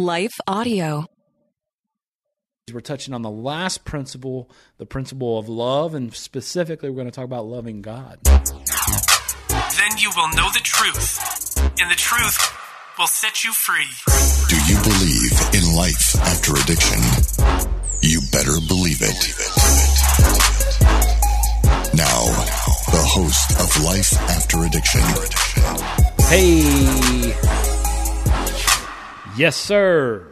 Life Audio. We're touching on the last principle, the principle of love, and specifically, we're going to talk about loving God. Then you will know the truth, and the truth will set you free. Do you believe in life after addiction? You better believe it. Now, the host of Life After Addiction, Hey, yes, sir.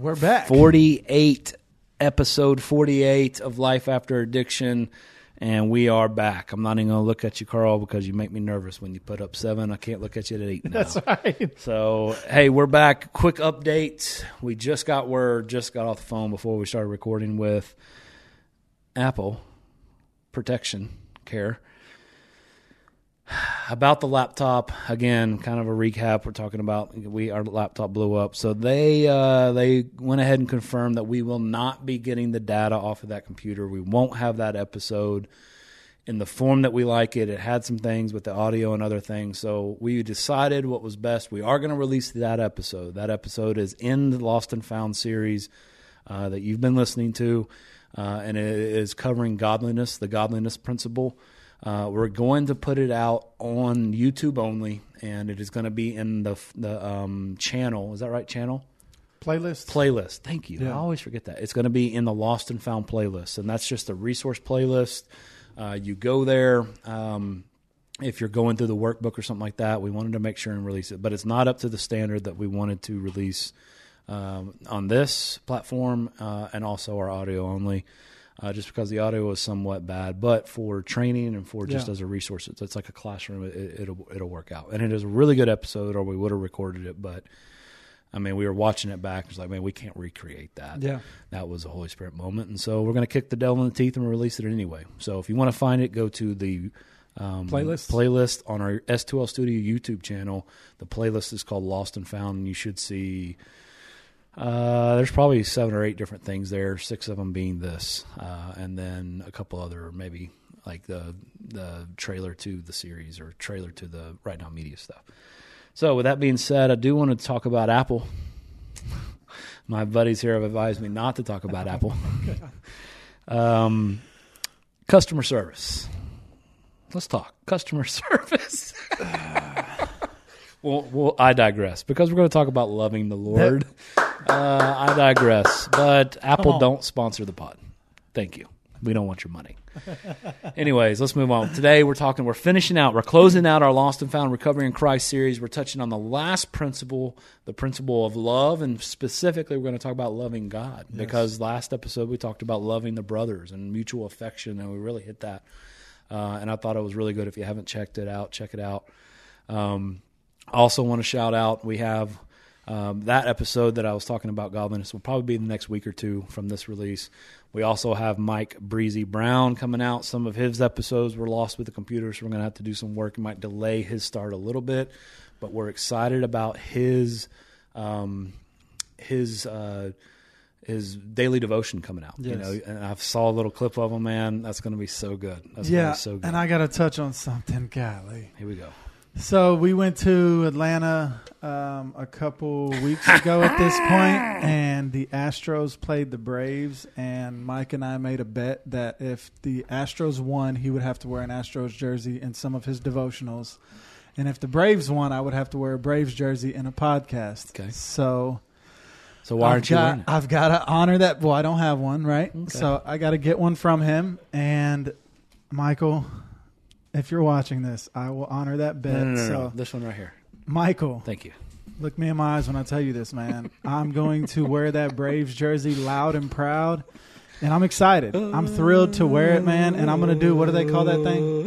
We're back. 48, episode 48 of Life After Addiction, and we are back. I'm not even going to look at you, Carl, because you make me nervous when you put up seven. I can't look at you at eight now. That's right. So, hey, we're back. Quick update. We just got word, just got off the phone before we started recording with Apple Protection Care about the laptop again kind of a recap. We're talking about we our laptop blew up. So they uh, they went ahead and confirmed that we will not be getting the data off of that computer. We won't have that episode. In the form that we like it it had some things with the audio and other things. So we decided what was best. We are going to release that episode. That episode is in the lost and found series uh, that you've been listening to uh, and it is covering godliness the godliness principle uh, we're going to put it out on YouTube only, and it is going to be in the the um, channel. Is that right? Channel Playlist. playlist. Thank you. I always forget that. It's going to be in the Lost and Found playlist, and that's just a resource playlist. Uh, you go there. Um, if you're going through the workbook or something like that, we wanted to make sure and release it, but it's not up to the standard that we wanted to release um, on this platform uh, and also our audio only. Uh, just because the audio is somewhat bad, but for training and for just Yeah. as a resource, it's, it's like a classroom. It, it'll it'll work out, and it is a really good episode, or we would have recorded it. But I mean, we were watching it back. It's like, man, we can't recreate that. Yeah. that was a Holy Spirit moment, and so we're going to kick the devil in the teeth and release it anyway. So if you want to find it, go to the um, Playlist? playlist on our S2L Studio YouTube channel. The playlist is called Lost and Found, and you should see. Uh, there's probably seven or eight different things there. Six of them being this, uh, and then a couple other maybe like the the trailer to the series or trailer to the right now media stuff. So with that being said, I do want to talk about Apple. My buddies here have advised me not to talk about Apple. Um, customer service. Let's talk customer service. well, well, I digress because we're going to talk about loving the Lord. Uh, I digress, but Apple don't sponsor the pod. Thank you. We don't want your money. Anyways, let's move on. Today we're talking, we're finishing out, we're closing out our Lost and Found Recovery in Christ series. We're touching on the last principle, the principle of love, and specifically we're going to talk about loving God because last episode we talked about loving the brothers and mutual affection, and we really hit that. Uh, and I thought it was really good. If you haven't checked it out, check it out. Um, also want to shout out we have um, that episode that I was talking about godliness will probably be the next week or two from this release. We also have Mike Breezy Brown coming out. Some of his episodes were lost with the computer, so we're going to have to do some work. It might delay his start a little bit, but we're excited about his um, his uh, his daily devotion coming out. You know, and I saw a little clip of him. Man, that's going to be so good. That's Yeah. be so good. and I got to touch on something, golly. Here we go. So we went to Atlanta um, a couple weeks ago at this point, and the Astros played the Braves. And Mike and I made a bet that if the Astros won, he would have to wear an Astros jersey in some of his devotionals, and if the Braves won, I would have to wear a Braves jersey in a podcast. Okay. So So why aren't I've you got, wearing it? I've got to honor that. Well, I don't have one, right? Okay. So I got to get one from him. And Michael, if you're watching this, I will honor that bet. No, no, no, so. This one right here. Michael, Thank you. look me in my eyes when I tell you this, man. I'm going to wear that Braves jersey loud and proud. And I'm excited. I'm thrilled to wear it, man. And I'm going to do what do they call that thing?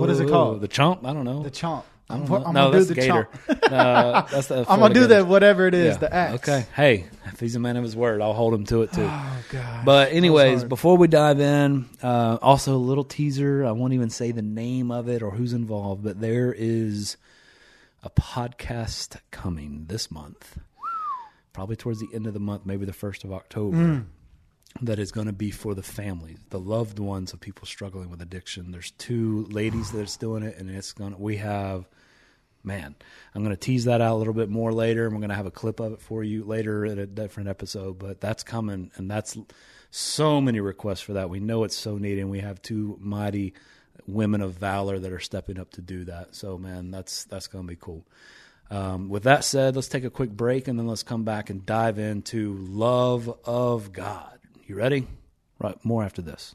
What is it called? The chomp? I don't know. The chomp. I'm, don't. I'm no, gonna do the gator. chomp. no, that's the. I'm gonna do Gators. that. Whatever it is, Yeah. the axe. Okay. Hey, if he's a man of his word, I'll hold him to it too. Oh God. But anyways, before we dive in, uh, also a little teaser. I won't even say the name of it or who's involved, but there is a podcast coming this month, probably towards the end of the month, maybe the first of October. That is going to be for the families, the loved ones of people struggling with addiction. There's two ladies that's doing it, and it's going. to We have man, I'm going to tease that out a little bit more later, and we're going to have a clip of it for you later in a different episode. But that's coming, and that's so many requests for that. We know it's so needed, and we have two mighty women of valor that are stepping up to do that. So, man, that's that's going to be cool. Um, with that said, let's take a quick break, and then let's come back and dive into love of God. You ready? Right, more after this.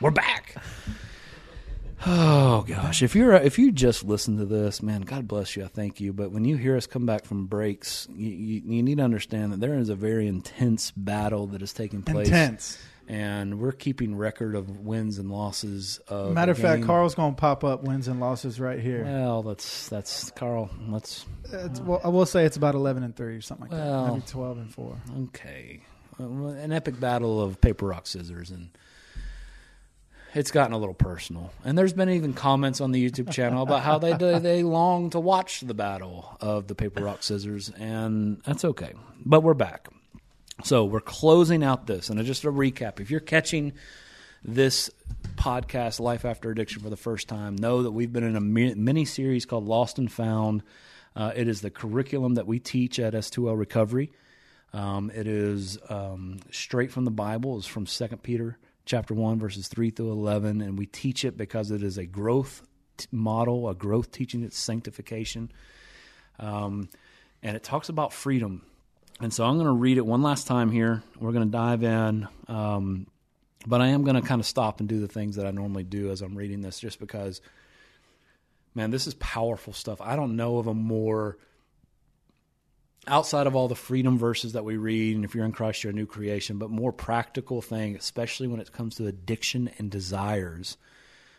We're back. Oh gosh, if you're if you just listen to this, man, God bless you. I thank you. But when you hear us come back from breaks, you, you, you need to understand that there is a very intense battle that is taking place. Intense. and we're keeping record of wins and losses. Of Matter of fact. Carl's going to pop up wins and losses right here. Well, that's that's Carl. Let's well, I will say it's about eleven and three or something like Well. that. Maybe twelve and four. okay. An epic battle of paper rock scissors and. It's gotten a little personal, and there's been even comments on the YouTube channel about how they they, long to watch the battle of the paper rock scissors, and that's okay. But we're back, so we're closing out this, and just a recap. If you're catching this podcast, Life After Addiction, for the first time, know that we've been in a mini series called Lost and Found. Uh, it is the curriculum that we teach at S2L Recovery. Um, it is um, straight from the Bible. It's from Second Peter chapter one, verses three through eleven, and we teach it because it is a growth model, a growth teaching. It's sanctification, um, and it talks about freedom. And so I'm going to read it one last time here. We're going to dive in, um, but I am going to kind of stop and do the things that I normally do as I'm reading this, just because, man, this is powerful stuff. I don't know of a more outside of all the freedom verses that we read, and if you're in Christ, you're a new creation, but more practical thing, especially when it comes to addiction and desires,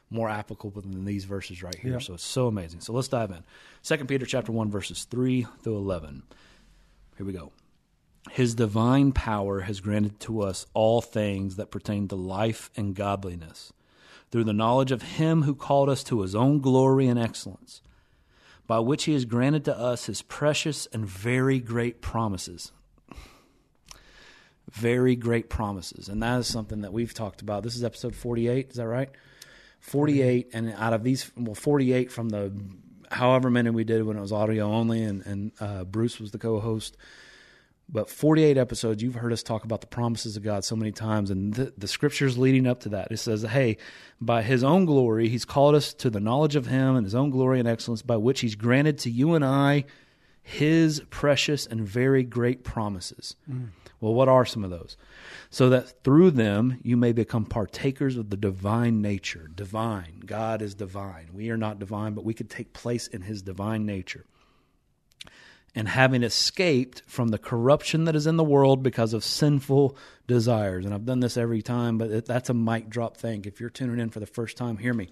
more applicable than these verses right here. Yeah. So it's so amazing. So let's dive in. Second Peter chapter one, verses three through eleven. Here we go. His divine power has granted to us all things that pertain to life and godliness, through the knowledge of him who called us to his own glory and excellence by which he has granted to us his precious and very great promises. Very great promises. And that is something that we've talked about. This is episode 48, is that right? 48, and out of these, well, 48 from the however many we did when it was audio only, and, and uh, Bruce was the co host. But 48 episodes, you've heard us talk about the promises of God so many times, and the, the scriptures leading up to that. It says, Hey, by his own glory, he's called us to the knowledge of him and his own glory and excellence, by which he's granted to you and I his precious and very great promises. Mm. Well, what are some of those? So that through them you may become partakers of the divine nature. Divine. God is divine. We are not divine, but we could take place in his divine nature and having escaped from the corruption that is in the world because of sinful desires. And I've done this every time, but that's a mic drop thing. If you're tuning in for the first time, hear me.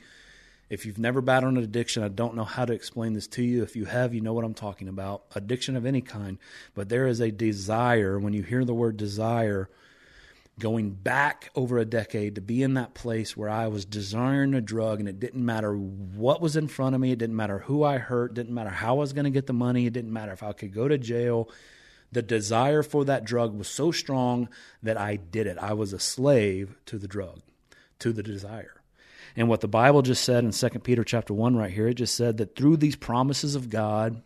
If you've never battled an addiction, I don't know how to explain this to you. If you have, you know what I'm talking about. Addiction of any kind. But there is a desire, when you hear the word desire, going back over a decade to be in that place where I was desiring a drug and it didn't matter what was in front of me, it didn't matter who I hurt, it didn't matter how I was going to get the money, it didn't matter if I could go to jail. The desire for that drug was so strong that I did it. I was a slave to the drug, to the desire. And what the Bible just said in 2 Peter chapter 1 right here, it just said that through these promises of God,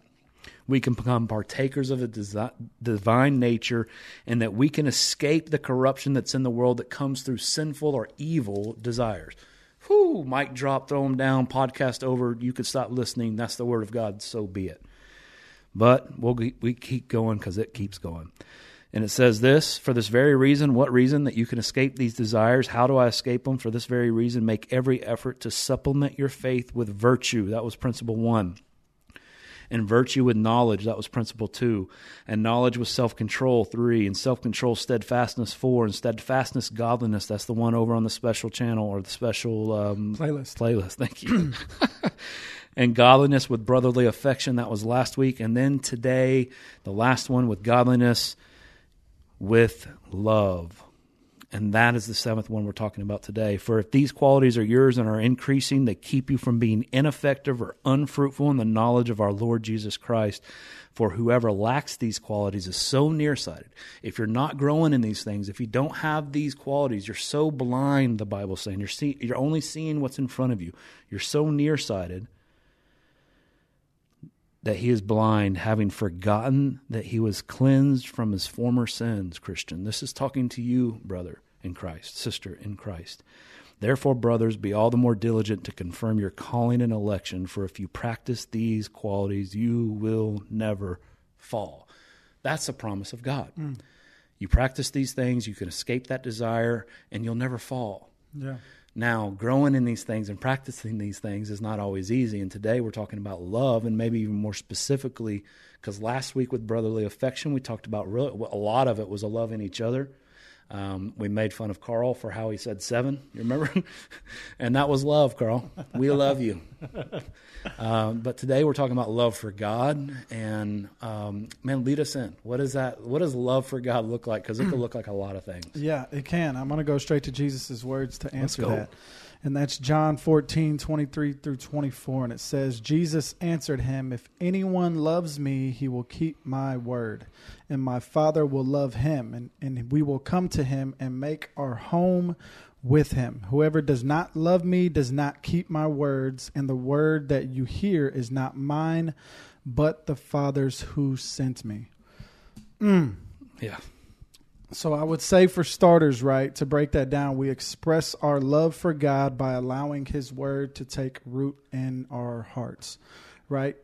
we can become partakers of the desi- divine nature and that we can escape the corruption that's in the world that comes through sinful or evil desires. whoo, mic drop, throw them down, podcast over. You could stop listening. That's the word of God. So be it. But we'll we keep going because it keeps going. And it says this for this very reason. What reason? That you can escape these desires. How do I escape them? For this very reason, make every effort to supplement your faith with virtue. That was principle one. And virtue with knowledge. That was principle two. And knowledge with self control, three. And self control, steadfastness, four. And steadfastness, godliness. That's the one over on the special channel or the special um, Playlist. Playlist. Thank you. and godliness with brotherly affection. That was last week. And then today, the last one with godliness with love. And that is the seventh one we're talking about today. For if these qualities are yours and are increasing, they keep you from being ineffective or unfruitful in the knowledge of our Lord Jesus Christ. For whoever lacks these qualities is so nearsighted. If you're not growing in these things, if you don't have these qualities, you're so blind, the Bible's saying. You're, see, you're only seeing what's in front of you. You're so nearsighted that he is blind, having forgotten that he was cleansed from his former sins, Christian. This is talking to you, brother in Christ, sister in Christ. Therefore, brothers, be all the more diligent to confirm your calling and election, for if you practice these qualities, you will never fall. That's a promise of God. Mm. You practice these things, you can escape that desire, and you'll never fall. Yeah. Now, growing in these things and practicing these things is not always easy. And today we're talking about love, and maybe even more specifically, because last week with brotherly affection, we talked about really, a lot of it was a love in each other. Um, we made fun of Carl for how he said seven. You remember? and that was love, Carl. We love you. Um, but today we're talking about love for God, and um, man, lead us in. What is that? What does love for God look like? Because it could look like a lot of things. Yeah, it can. I'm going to go straight to Jesus' words to answer that. And that's John 14, 23 through 24. And it says, Jesus answered him, If anyone loves me, he will keep my word, and my Father will love him, and, and we will come to him and make our home with him. Whoever does not love me does not keep my words, and the word that you hear is not mine, but the Father's who sent me. Mm. Yeah. So I would say, for starters, right, to break that down, we express our love for God by allowing His word to take root in our hearts, right?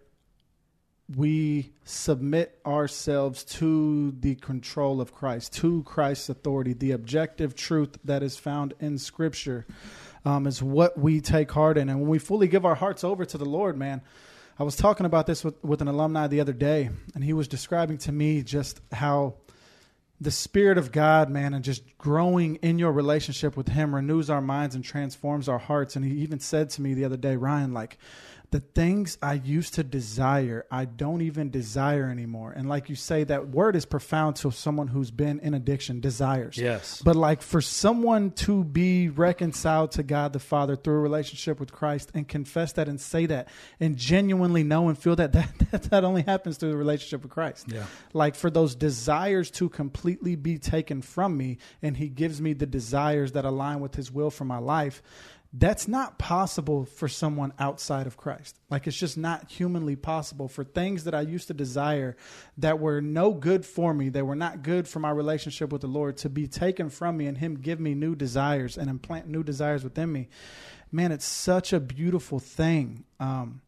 we submit ourselves to the control of Christ, to Christ's authority. The objective truth that is found in Scripture um, is what we take heart in. And when we fully give our hearts over to the Lord, man, I was talking about this with, with an alumni the other day, and he was describing to me just how the Spirit of God, man, and just growing in your relationship with Him renews our minds and transforms our hearts. And he even said to me the other day, Ryan, like, the things I used to desire, I don't even desire anymore. And like you say, that word is profound to someone who's been in addiction, desires. Yes. But like for someone to be reconciled to God the Father through a relationship with Christ and confess that and say that and genuinely know and feel that that, that, that only happens through the relationship with Christ. Yeah. Like for those desires to completely be taken from me and he gives me the desires that align with his will for my life that's not possible for someone outside of Christ. Like it's just not humanly possible for things that I used to desire that were no good for me, that were not good for my relationship with the Lord to be taken from me and him give me new desires and implant new desires within me. Man, it's such a beautiful thing. Um,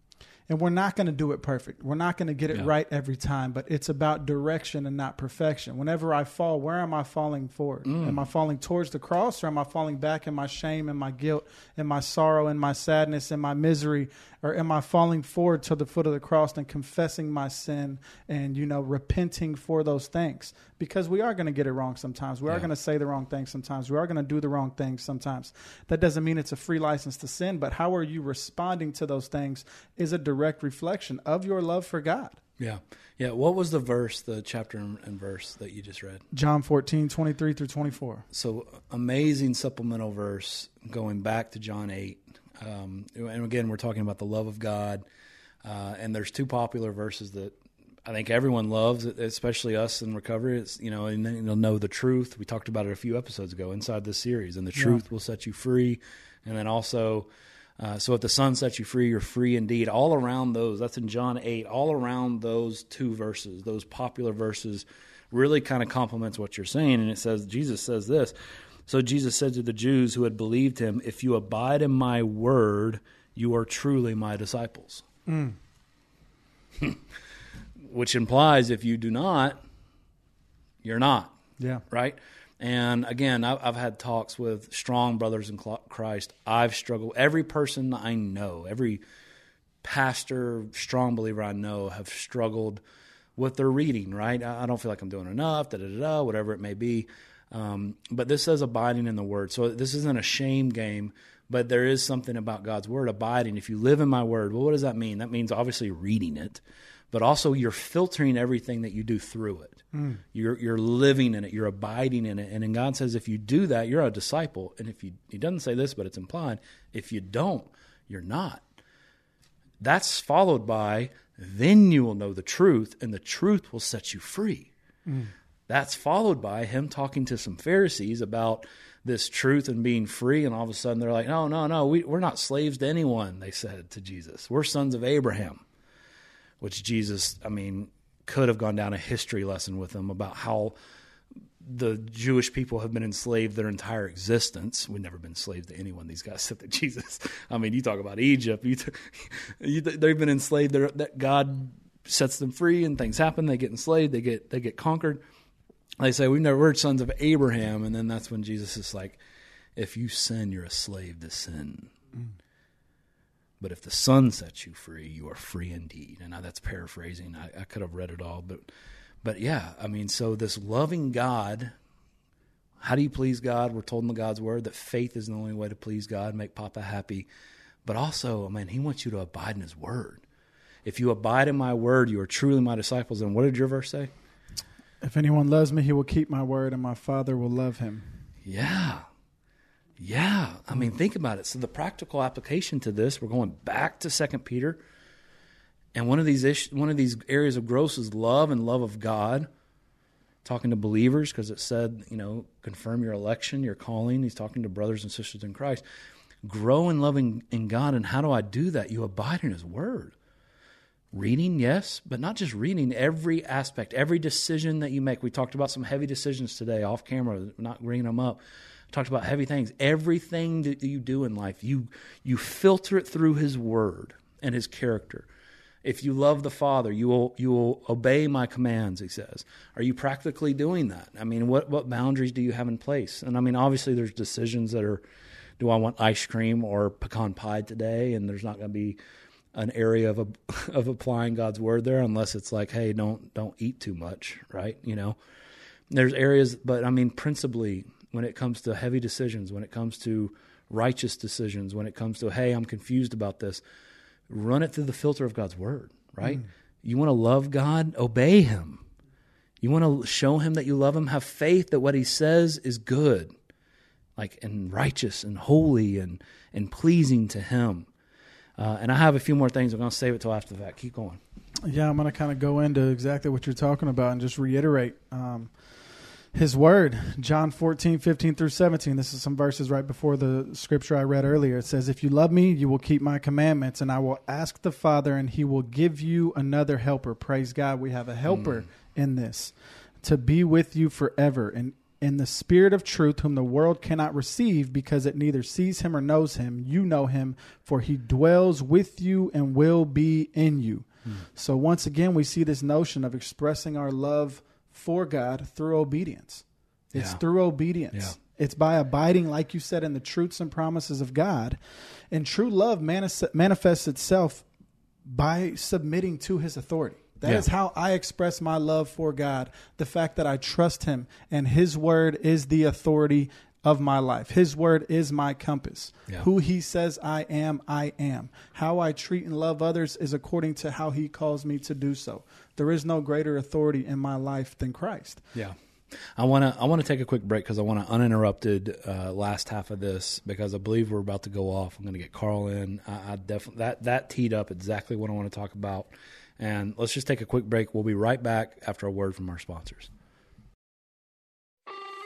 and we're not going to do it perfect. We're not going to get it yeah. right every time, but it's about direction and not perfection. Whenever I fall, where am I falling forward? Mm. Am I falling towards the cross or am I falling back in my shame and my guilt and my sorrow and my sadness and my misery or am I falling forward to the foot of the cross and confessing my sin and, you know, repenting for those things? Because we are going to get it wrong sometimes. We yeah. are going to say the wrong things sometimes. We are going to do the wrong things sometimes. That doesn't mean it's a free license to sin, but how are you responding to those things is a direct reflection of your love for God. Yeah. Yeah. What was the verse, the chapter and verse that you just read? John 14, 23 through 24. So amazing supplemental verse going back to John 8. Um, and again, we're talking about the love of God. Uh, and there's two popular verses that I think everyone loves, especially us in recovery. It's you know, and then you'll know the truth. We talked about it a few episodes ago inside this series, and the truth yeah. will set you free. And then also, uh, so if the Son sets you free, you're free indeed. All around those, that's in John eight. All around those two verses, those popular verses, really kind of complements what you're saying. And it says Jesus says this. So Jesus said to the Jews who had believed him, If you abide in my word, you are truly my disciples. Which implies if you do not, you're not Yeah. right? And again, I've, had talks with strong brothers in Christ. I've struggled. Every person I know, every pastor, strong believer I know, have struggled with their reading. Right? I, I don't feel like I'm doing enough. Da da da. da whatever it may be. Um, but this says abiding in the Word. So this isn't a shame game. But there is something about God's word abiding. If you live in my word, well, what does that mean? That means obviously reading it, but also you're filtering everything that you do through it. Hmm. You're you're living in it. You're abiding in it. And then God says, if you do that, you're a disciple. And if you He doesn't say this, but it's implied. If you don't, you're not. That's followed by then you will know the truth, and the truth will set you free. Hmm. That's followed by him talking to some Pharisees about this truth and being free, and all of a sudden they're like, "No, no, no, we, we're not slaves to anyone." They said to Jesus, "We're sons of Abraham," which Jesus, I mean, could have gone down a history lesson with them about how the Jewish people have been enslaved their entire existence. We've never been slaves to anyone. These guys said that Jesus. I mean, you talk about Egypt. You, you, they've been enslaved. That God sets them free, and things happen. They get enslaved. They get they get conquered. They say we never we're sons of Abraham, and then that's when Jesus is like, if you sin, you're a slave to sin. Mm. But if the Son sets you free, you are free indeed. And now that's paraphrasing. I, I could have read it all, but but yeah, I mean, so this loving God. How do you please God? We're told in the God's word that faith is the only way to please God, make Papa happy. But also, I mean, He wants you to abide in His word. If you abide in my word, you are truly my disciples. And what did your verse say? If anyone loves me, he will keep my word, and my Father will love him. Yeah. Yeah. I mean, think about it. So the practical application to this, we're going back to Second Peter. And one of these ish, one of these areas of growth is love and love of God. Talking to believers because it said, you know, confirm your election, your calling. He's talking to brothers and sisters in Christ. Grow in loving in God. And how do I do that? You abide in His Word. Reading, yes, but not just reading. Every aspect, every decision that you make. We talked about some heavy decisions today off camera, not bringing them up. Talked about heavy things. Everything that you do in life, you you filter it through His Word and His character. If you love the Father, you will you will obey my commands. He says. Are you practically doing that? I mean, what what boundaries do you have in place? And I mean, obviously, there's decisions that are. Do I want ice cream or pecan pie today? And there's not going to be an area of a, of applying God's word there unless it's like, hey, don't don't eat too much, right? You know, there's areas, but I mean, principally when it comes to heavy decisions, when it comes to righteous decisions, when it comes to hey, I'm confused about this, run it through the filter of God's word, right? You want to love God, obey Him. You want to show Him that you love Him, have faith that what He says is good, like and righteous and holy and and pleasing to Him. Uh, and I have a few more things. I'm going to save it till after the fact. Keep going. Yeah, I'm going to kind of go into exactly what you're talking about and just reiterate um, his word. John 14, 15 through 17. This is some verses right before the scripture I read earlier. It says, If you love me, you will keep my commandments, and I will ask the Father, and he will give you another helper. Praise God, we have a helper mm. in this to be with you forever. And in the spirit of truth, whom the world cannot receive because it neither sees him or knows him, you know him, for he dwells with you and will be in you. Mm. So, once again, we see this notion of expressing our love for God through obedience. It's Yeah. through obedience. Yeah. It's by abiding, like you said, in the truths and promises of God. And true love manis- manifests itself by submitting to his authority. That is Yeah. how I express my love for God. The fact that I trust him and his word is the authority of my life. His word is my compass. Yeah. Who he says I am, I am. How I treat and love others is according to how he calls me to do so. There is no greater authority in my life than Christ. Yeah. I want to I want to take a quick break because I want to uninterrupted uh, last half of this because I believe we're about to go off. I'm going to get Carl in. I, I definitely that that teed up exactly what I want to talk about. And let's just take a quick break. We'll be right back after a word from our sponsors.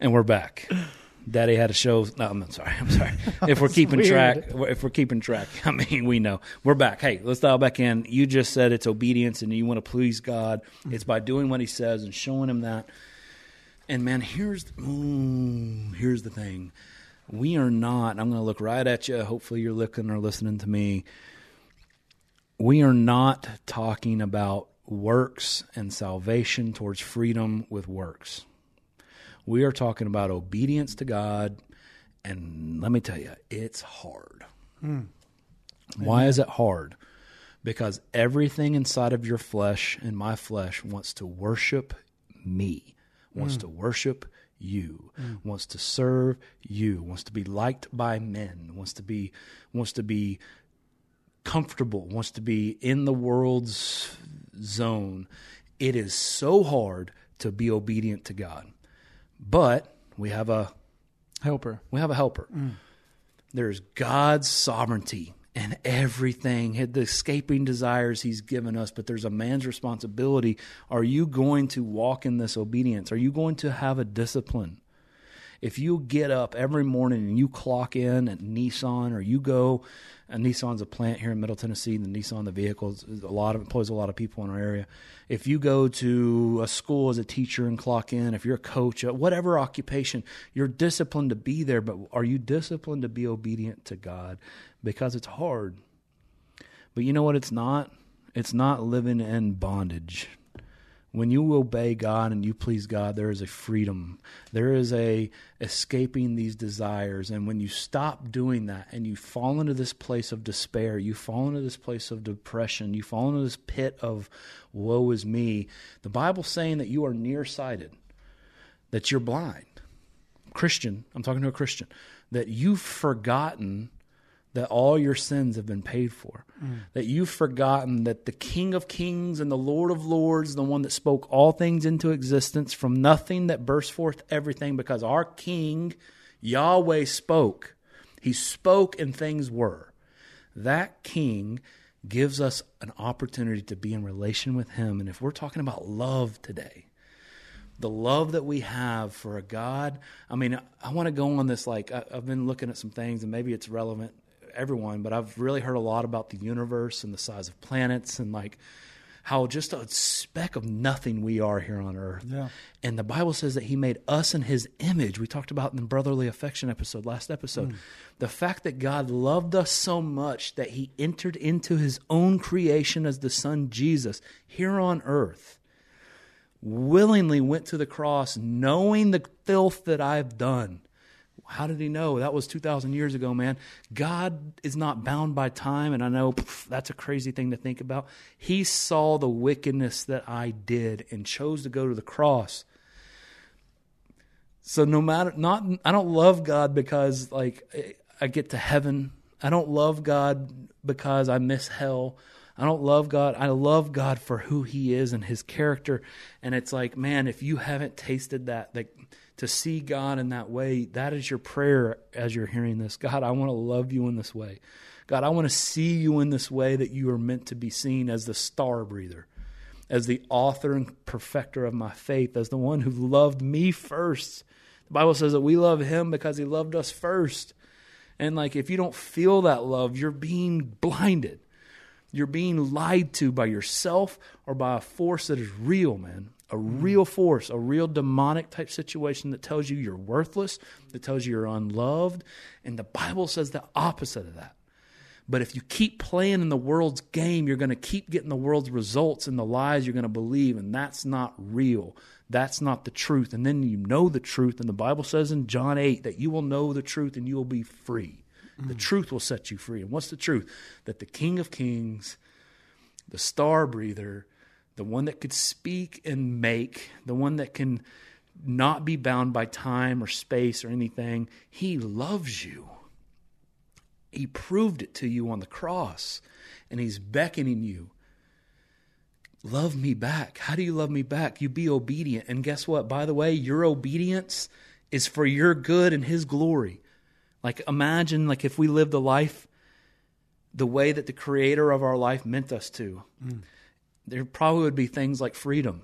And we're back. Daddy had a show. No, I'm sorry. I'm sorry. If we're keeping weird. track, if we're keeping track, I mean, we know we're back. Hey, let's dial back in. You just said it's obedience, and you want to please God. It's by doing what He says and showing Him that. And man, here's mm, here's the thing. We are not. I'm going to look right at you. Hopefully, you're looking or listening to me. We are not talking about works and salvation towards freedom with works. We are talking about obedience to God, and let me tell you, it's hard. Hmm. Why is it hard? Because everything inside of your flesh and my flesh wants to worship me, wants hmm. to worship you, hmm. wants to serve you, wants to be liked by men, wants to be wants to be comfortable, wants to be in the world's zone. It is so hard to be obedient to God. But we have a Helper. we have a helper. Mm. There's God's sovereignty and everything, the escaping desires He's given us, but there's a man's responsibility. Are you going to walk in this obedience? Are you going to have a discipline? If you get up every morning and you clock in at Nissan, or you go, and Nissan's a plant here in Middle Tennessee, the Nissan, the vehicles, a lot of employs a lot of people in our area. If you go to a school as a teacher and clock in, if you're a coach, uh, whatever occupation, you're disciplined to be there. But are you disciplined to be obedient to God? Because it's hard. But you know what? It's not. It's not living in bondage. When you obey God and you please God, there is a freedom. There is a escaping these desires. And when you stop doing that and you fall into this place of despair, you fall into this place of depression, you fall into this pit of woe is me, the Bible's saying that you are nearsighted, that you're blind. Christian, I'm talking to a Christian, that you've forgotten that all your sins have been paid for. Mm. That you've forgotten that the King of Kings and the Lord of Lords, the one that spoke all things into existence from nothing that burst forth everything, because our King, Yahweh, spoke. He spoke and things were. That King gives us an opportunity to be in relation with Him. And if we're talking about love today, the love that we have for a God. I mean, I want to go on this. Like, I, I've been looking at some things, and maybe it's relevant everyone, but I've really heard a lot about the universe and the size of planets and like how just a speck of nothing we are here on earth. Yeah. And the Bible says that he made us in his image. We talked about in the brotherly affection episode, last episode. Mm. The fact that God loved us so much that he entered into his own creation as the son Jesus here on earth willingly went to the cross knowing the filth that I've done. How did he know? That was 2,000 years ago, man. God is not bound by time, and I know that's a crazy thing to think about. He saw the wickedness that I did and chose to go to the cross. So no matter not I don't love God because like I get to heaven. I don't love God because I miss hell. I don't love God. I love God for who he is and his character. And it's like, man, if you haven't tasted that, like to see God in that way, that is your prayer as you're hearing this. God, I want to love you in this way. God, I want to see you in this way that you are meant to be seen as the star breather, as the author and perfecter of my faith, as the one who loved me first. The Bible says that we love him because he loved us first. And like if you don't feel that love, you're being blinded. You're being lied to by yourself or by a force that is real, man. A real force, a real demonic type situation that tells you you're worthless, that tells you you're unloved. And the Bible says the opposite of that. But if you keep playing in the world's game, you're going to keep getting the world's results and the lies you're going to believe, and that's not real. That's not the truth. And then you know the truth, and the Bible says in John 8 that you will know the truth and you will be free. The mm. truth will set you free. And what's the truth? That the King of Kings, the star breather, the one that could speak and make, the one that can not be bound by time or space or anything, he loves you. He proved it to you on the cross, and he's beckoning you. Love me back. How do you love me back? You be obedient. And guess what? By the way, your obedience is for your good and his glory. Like imagine like if we lived a life the way that the creator of our life meant us to. Mm. There probably would be things like freedom.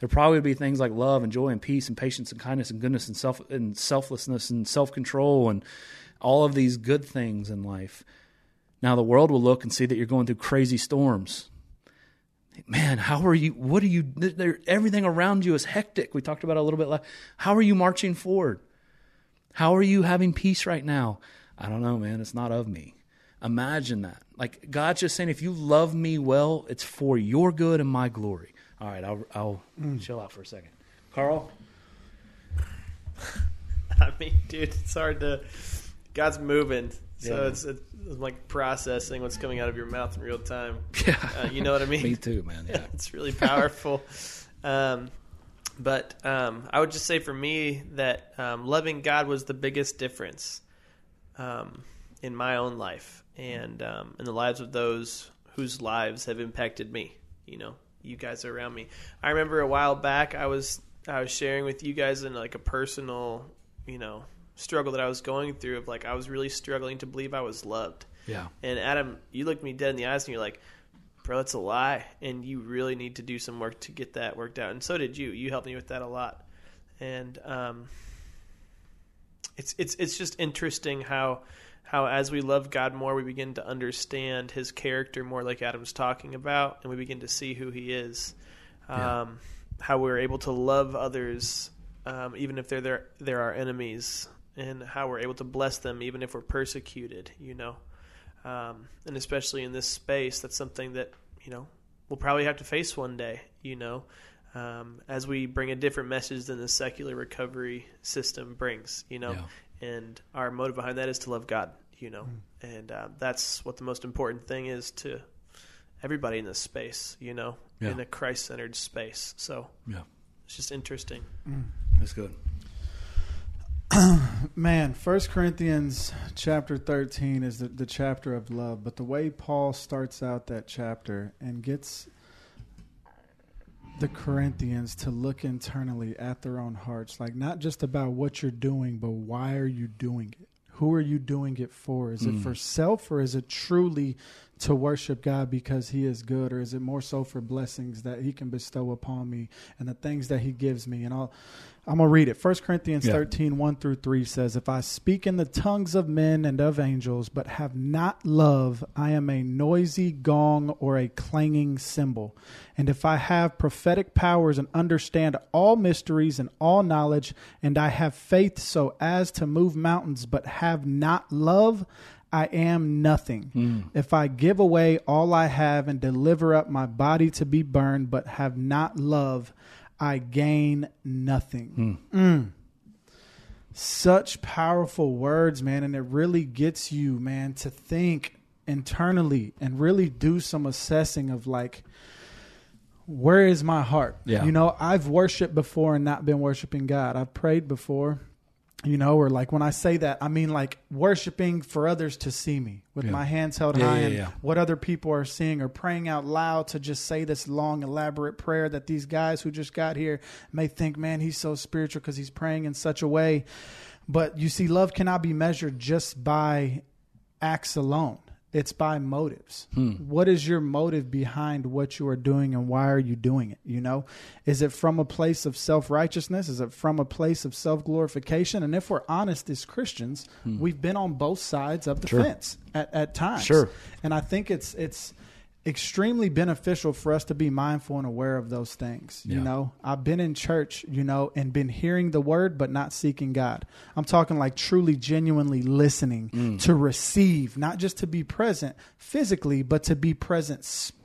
There probably would be things like love and joy and peace and patience and kindness and goodness and self and selflessness and self control and all of these good things in life. Now the world will look and see that you're going through crazy storms. Man, how are you? What are you? Everything around you is hectic. We talked about a little bit. Last, how are you marching forward? How are you having peace right now? I don't know, man. It's not of me. Imagine that. Like God's just saying, if you love me well, it's for your good and my glory. All right, I'll, I'll chill out for a second. Carl, I mean, dude, it's hard to. God's moving, so Yeah. it's, it's like processing what's coming out of your mouth in real time. yeah, Uh, you know what I mean? me too, man. Yeah, it's really powerful. um, but um, I would just say for me that um, loving God was the biggest difference um, in my own life and um, in the lives of those whose lives have impacted me. You know, you guys are around me. I remember a while back I was I was sharing with you guys in like a personal, you know, struggle that I was going through of like I was really struggling to believe I was loved. yeah, And Adam, you looked me dead in the eyes and you're like, bro, that's a lie. And you really need to do some work to get that worked out. And so did you. You helped me with that a lot. And um, it's it's it's just interesting how how as we love God more, we begin to understand His character more, like Adam's talking about, and we begin to see who He is. Um, How we're able to love others, um, even if they're their, they're our enemies, and how we're able to bless them, even if we're persecuted. You know, um, and especially in this space, that's something that you know we'll probably have to face one day. You know, um, as we bring a different message than the secular recovery system brings. You know, and our motive behind that is to love God. You know, and uh, that's what the most important thing is to everybody in this space. You know, Yeah. in a Christ-centered space. So yeah. it's just interesting. That's good. Man, First Corinthians chapter thirteen is the, the chapter of love, but the way Paul starts out that chapter and gets the Corinthians to look internally at their own hearts, like not just about what you're doing, but why are you doing it? Who are you doing it for? Is it hmm. for self or is it truly to worship God because He is good, or is it more so for blessings that He can bestow upon me and the things that He gives me? And I'll, I'm gonna read it. First Corinthians Yeah. 13, 1 through 3 says, If I speak in the tongues of men and of angels, but have not love, I am a noisy gong or a clanging cymbal. And if I have prophetic powers and understand all mysteries and all knowledge, and I have faith so as to move mountains, but have not love, I am nothing. If I give away all I have and deliver up my body to be burned, but have not love, I gain nothing. Mm. Such powerful words, man. And it really gets you, man, to think internally and really do some assessing of like, where is my heart? Yeah. You know, I've worshiped before and not been worshiping God. I've prayed before you know, or like when I say that, I mean like worshiping for others to see me with Yeah. my hands held Yeah, high yeah, and what other people are seeing or praying out loud to just say this long, elaborate prayer that these guys who just got here may think, man, he's so spiritual because he's praying in such a way. But you see, love cannot be measured just by acts alone. It's by motives. Hmm. What is your motive behind what you are doing and why are you doing it? You know, is it from a place of self righteousness? Is it from a place of self glorification? And if we're honest as Christians, we've been on both sides of the Hmm. Sure. fence at, at times. Sure. And I think it's it's extremely beneficial for us to be mindful and aware of those things. You know, I've been in church, you know, and been hearing the word, but not seeking God. I'm talking like truly, genuinely listening Mm. to receive, not just to be present physically, but to be present spiritually.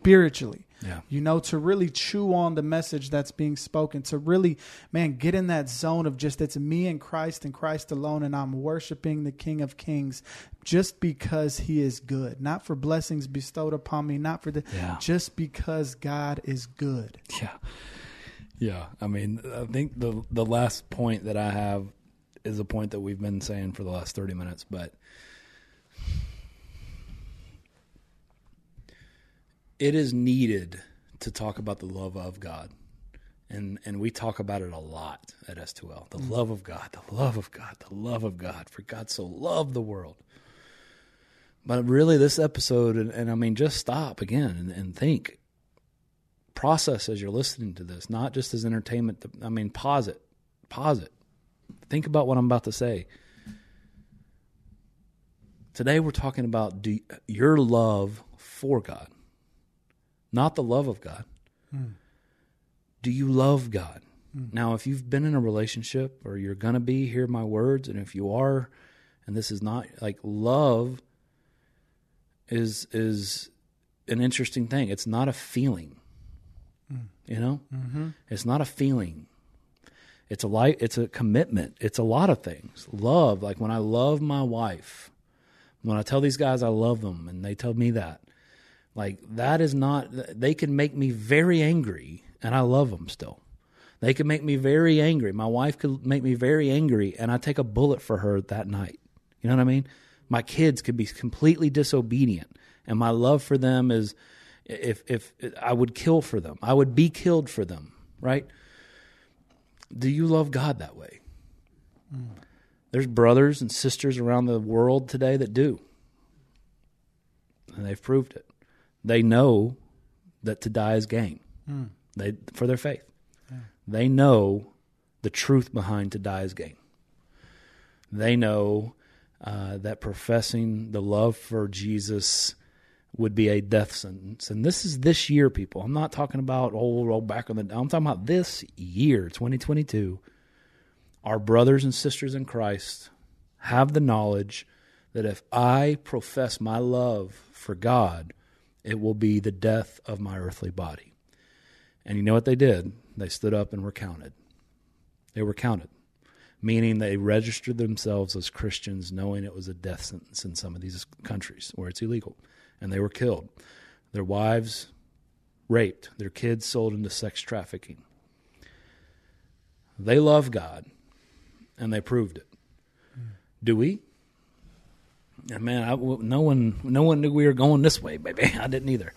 Yeah. You know, to really chew on the message that's being spoken, to really, man, get in that zone of just it's me and Christ and Christ alone, and I'm worshiping the King of Kings just because he is good, not for blessings bestowed upon me, not for the, Yeah. just because God is good. Yeah. Yeah. I mean, I think the the last point that I have is a point that we've been saying for the last 30 minutes, but it is needed to talk about the love of God. And and we talk about it a lot at S2L. The mm. love of God, the love of God, the love of God. For God so loved the world. But really this episode and, and I mean just stop again and, and think process as you're listening to this, not just as entertainment. I mean, pause it, pause it. Think about what I'm about to say. Today we're talking about do, your love for God, not the love of God. Hmm. Do you love God? Hmm. Now, if you've been in a relationship or you're going to be, hear my words. And if you are, and this is not like love is is an interesting thing. It's not a feeling. Hmm. You know, mm-hmm. it's not a feeling. It's a light. It's a commitment. It's a lot of things. Love, like when I love my wife, when I tell these guys I love them, and they tell me that, like that is not. They can make me very angry, and I love them still. They can make me very angry. My wife could make me very angry, and I take a bullet for her that night. You know what I mean? My kids could be completely disobedient, and my love for them is if if I would kill for them, I would be killed for them, right? Do you love God that way? Mm. There's brothers and sisters around the world today that do. And they've proved it. They know that to die is gain. They for their faith. They know the truth behind to die is gain. They know uh, that professing the love for Jesus would be a death sentence. And this is this year, people. I'm not talking about old roll back on the. I'm talking about this year, 2022. Our brothers and sisters in Christ have the knowledge that if I profess my love for God, it will be the death of my earthly body. And you know what they did? They stood up and were counted. They were counted, meaning they registered themselves as Christians, knowing it was a death sentence in some of these countries where it's illegal. And they were killed. Their wives raped, their kids sold into sex trafficking. They love God, and they proved it. Do we? Man, I, no one, no one knew we were going this way, baby. I didn't either.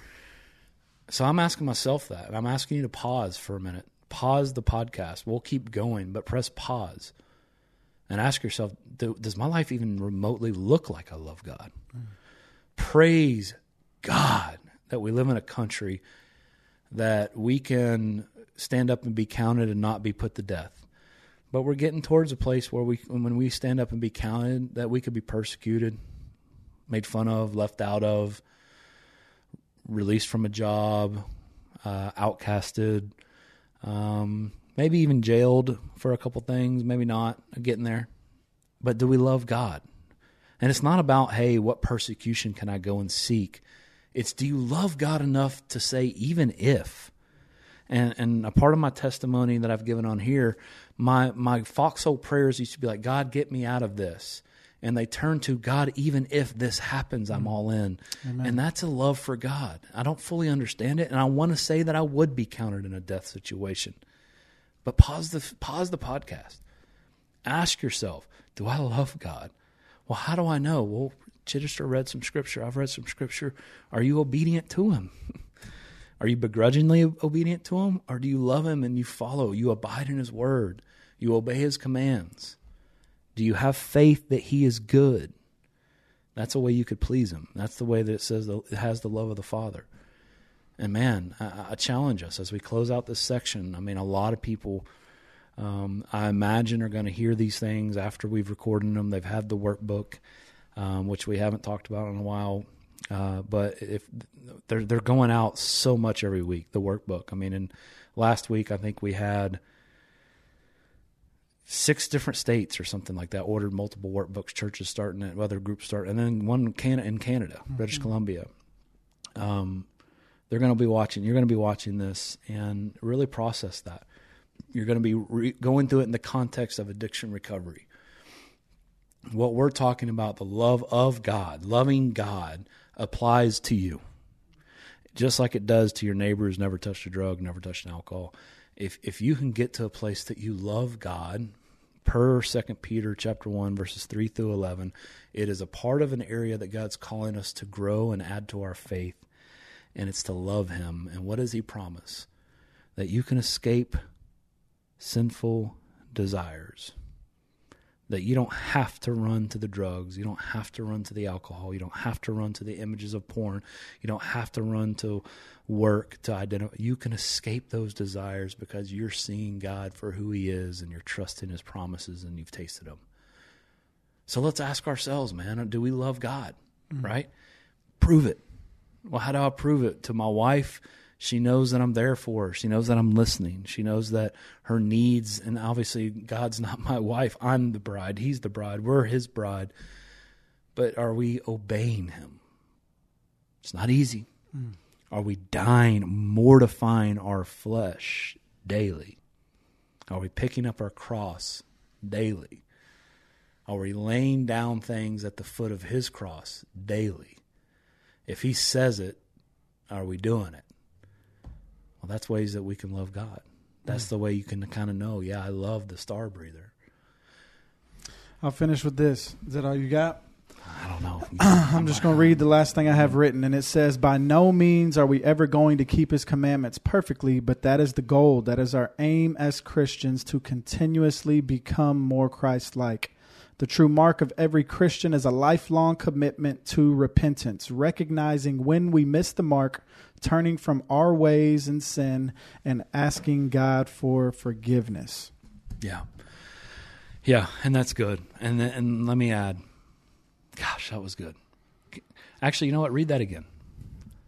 So I'm asking myself that. And I'm asking you to pause for a minute. Pause the podcast. We'll keep going, but press pause and ask yourself do, Does my life even remotely look like I love God? Praise God that we live in a country that we can stand up and be counted and not be put to death. But we're getting towards a place where we, when we stand up and be counted, that we could be persecuted, made fun of, left out of, released from a job, uh, outcasted, um, maybe even jailed for a couple things, maybe not, getting there. But do we love God? And it's not about, hey, what persecution can I go and seek? It's do you love God enough to say, even if? And, and a part of my testimony that I've given on here, my, my foxhole prayers used to be like, God, get me out of this and they turn to God, even if this happens, I'm mm. all in. And that's a love for God. I don't fully understand it, and I want to say that I would be counted in a death situation. But pause the pause the podcast. Ask yourself, do I love God? Well, how do I know? Well, Chittister read some scripture. I've read some scripture. Are you obedient to him? Are you begrudgingly obedient to him? Or do you love him and you follow? You abide in his word. You obey his commands. Do you have faith that He is good? That's a way you could please Him. That's the way that it says it has the love of the Father. And man, I, I challenge us as we close out this section. I mean, a lot of people, um, I imagine, are going to hear these things after we've recorded them. They've had the workbook, um, which we haven't talked about in a while. Uh, but if they're they're going out so much every week, the workbook. I mean, and last week I think we had six different states or something like that ordered multiple workbooks. Churches starting it, other groups start, and then one in Canada, in Canada British Columbia. Um, they're going to be watching. You're going to be watching this and really process that. You're going to be re- going through it in the context of addiction recovery. What we're talking about, the love of God, loving God, applies to you, just like it does to your neighbors. never touched a drug, never touched an alcohol. If if you can get to a place that you love God, per Second Peter chapter one verses three through eleven, it is a part of an area that God's calling us to grow and add to our faith, and it's to love Him. And what does He promise? That you can escape sinful desires. That you don't have to run to the drugs. You don't have to run to the alcohol. You don't have to run to the images of porn. You don't have to run to work to identify. You can escape those desires because you're seeing God for who He is and you're trusting His promises and you've tasted them. So let's ask ourselves, man, do we love God? Mm-hmm. Right? Prove it. Well, how do I prove it? To my wife, she knows that I'm there for her. She knows that I'm listening. She knows that her needs, and obviously, God's not my wife. I'm the bride. He's the bride. We're his bride. But are we obeying him? It's not easy. Hmm. Are we dying, mortifying our flesh daily? Are we picking up our cross daily? Are we laying down things at the foot of his cross daily? If he says it, are we doing it? Well, that's ways that we can love God. That's hmm. the way you can kind of know, yeah, I love the star breather. I'll finish with this. Is that all you got? I don't know. I'm just going to read the last thing I have written, and it says, By no means are we ever going to keep his commandments perfectly, but that is the goal. That is our aim as Christians to continuously become more Christ like. The true mark of every Christian is a lifelong commitment to repentance, recognizing when we miss the mark, turning from our ways and sin, and asking God for forgiveness. Yeah. Yeah, and that's good. And and let me add, gosh, that was good. Actually, you know what? Read that again.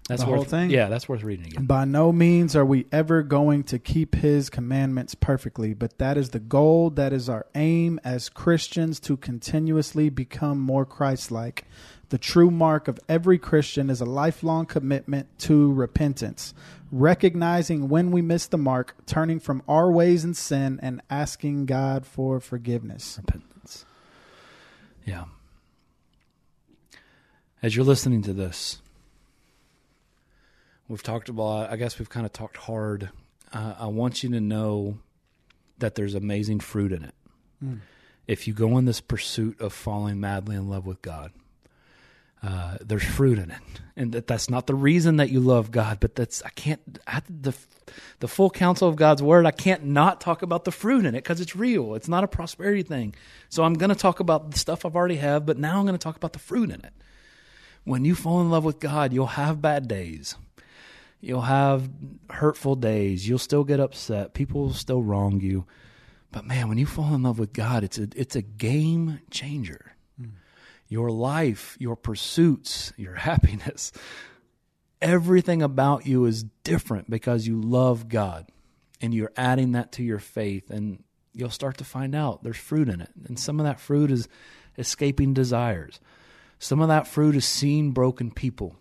That's The worth, whole thing? Yeah, that's worth reading again. By no means are we ever going to keep his commandments perfectly, but that is the goal, that is our aim as Christians to continuously become more Christ like. The true mark of every Christian is a lifelong commitment to repentance, recognizing when we miss the mark, turning from our ways in sin, and asking God for forgiveness. Repentance. Yeah. As you're listening to this, we've talked about, I guess we've kind of talked hard. Uh, I want you to know that there's amazing fruit in it. If you go in this pursuit of falling madly in love with God, uh, there's fruit in it, and that that's not the reason that you love God, but that's I can't I, the the full counsel of God's word. I can't not talk about the fruit in it because it's real. It's not a prosperity thing. So I'm going to talk about the stuff I've already have, but now I'm going to talk about the fruit in it. When you fall in love with God, you'll have bad days. You'll have hurtful days. You'll still get upset. People will still wrong you. But man, when you fall in love with God, it's a it's a game changer. Your life, your pursuits, your happiness, everything about you is different because you love God and you're adding that to your faith and you'll start to find out there's fruit in it. And some of that fruit is escaping desires. Some of that fruit is seeing broken people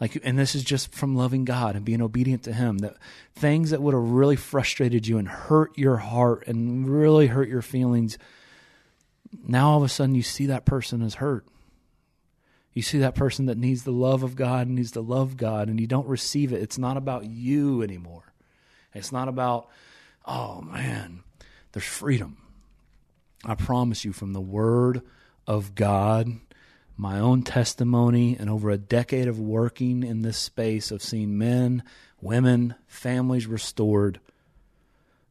like and this is just from loving god and being obedient to him that things that would have really frustrated you and hurt your heart and really hurt your feelings now all of a sudden you see that person is hurt. You see that person that needs the love of god and needs to love god and you don't receive it. It's not about you anymore. It's not about oh man there's freedom. I promise you from the word of god my own testimony and over a decade of working in this space of seeing men, women, families restored,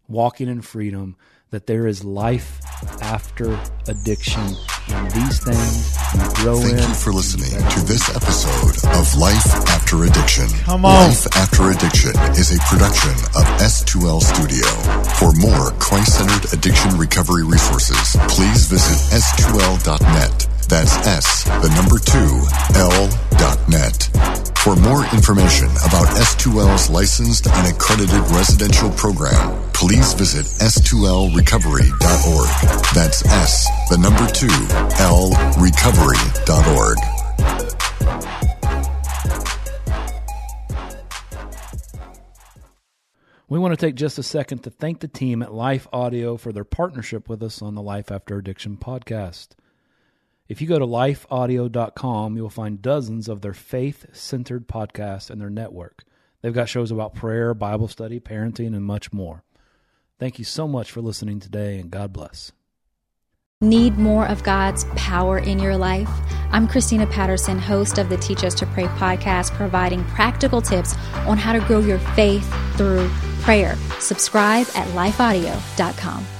walking in freedom, that there is life after addiction. And these things you grow Thank in. you for listening to this episode of Life After Addiction. Come on. Life After Addiction is a production of S2L Studio. For more Christ-centered addiction recovery resources, please visit s2l.net That's S, the number two, L dot net. For more information about S2L's licensed and accredited residential program, please visit S2Lrecovery.org. That's S, the number two, L recovery.org. We want to take just a second to thank the team at Life Audio for their partnership with us on the Life After Addiction podcast. If you go to lifeaudio.com, you'll find dozens of their faith centered podcasts and their network. They've got shows about prayer, Bible study, parenting, and much more. Thank you so much for listening today, and God bless. Need more of God's power in your life? I'm Christina Patterson, host of the Teach Us to Pray podcast, providing practical tips on how to grow your faith through prayer. Subscribe at lifeaudio.com.